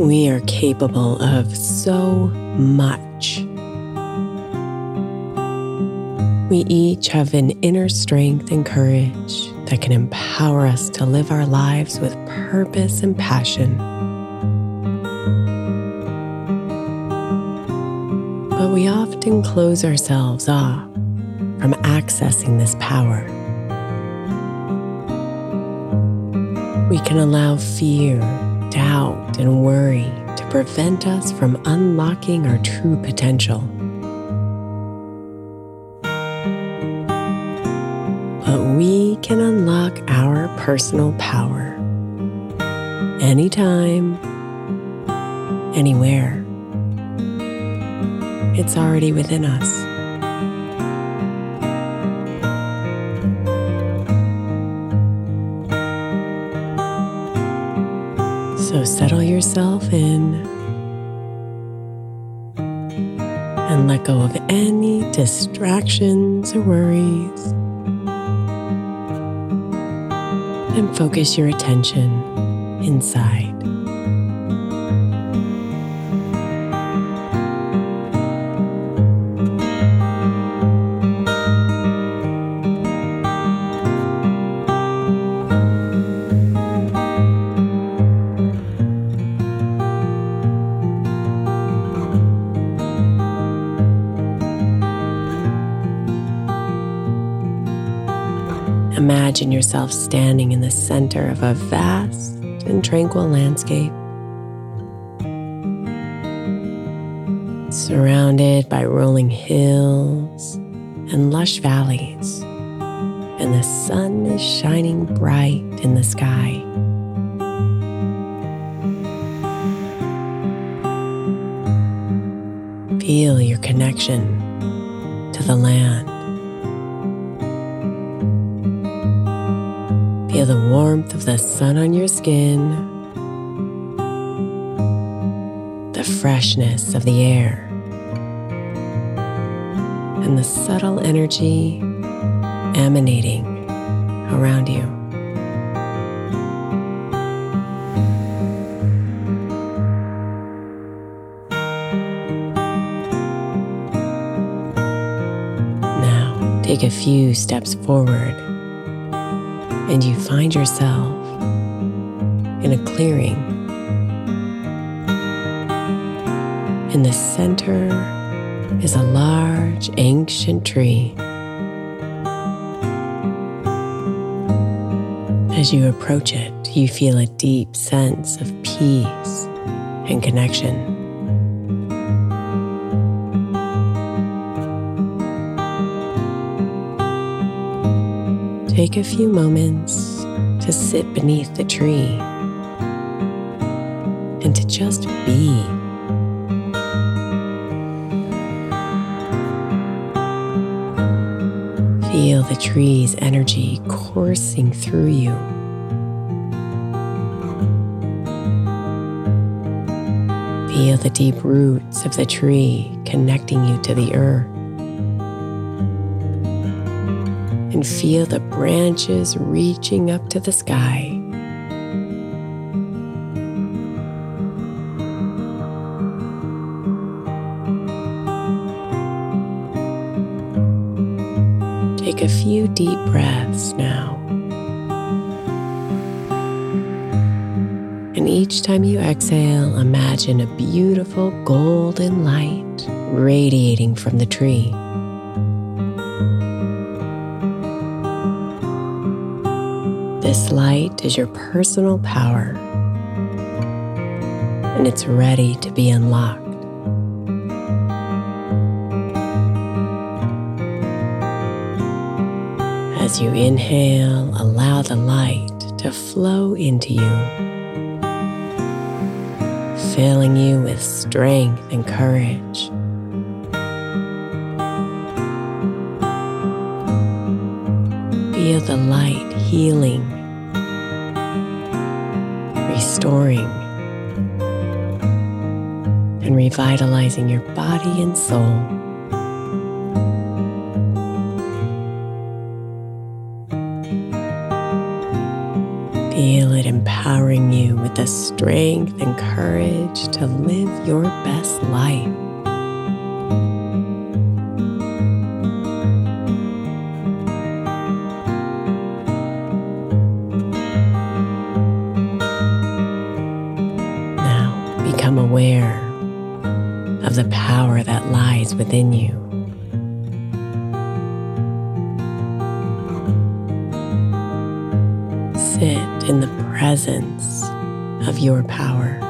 We are capable of so much. We each have an inner strength and courage that can empower us to live our lives with purpose and passion. But we often close ourselves off from accessing this power. We can allow fear doubt, and worry to prevent us from unlocking our true potential. But we can unlock our personal power anytime, anywhere. It's already within us. So settle yourself in and let go of any distractions or worries. And focus your attention inside. Imagine yourself standing in the center of a vast and tranquil landscape, surrounded by rolling hills and lush valleys, and the sun is shining bright in the sky. Feel your connection to the land. Feel the warmth of the sun on your skin, the freshness of the air, and the subtle energy emanating around you. Now, take a few steps forward, and you find yourself in a clearing. In the center is a large ancient tree. As you approach it, you feel a deep sense of peace and connection. Take a few moments to sit beneath the tree and to just be. Feel the tree's energy coursing through you. Feel the deep roots of the tree connecting you to the earth. And feel the branches reaching up to the sky. Take a few deep breaths now. And each time you exhale, imagine a beautiful golden light radiating from the tree. This light is your personal power, and it's ready to be unlocked. As you inhale, allow the light to flow into you, filling you with strength and courage. Feel the light healing, restoring, and revitalizing your body and soul. Feel it empowering you with the strength and courage to live your best life. In the presence of your power.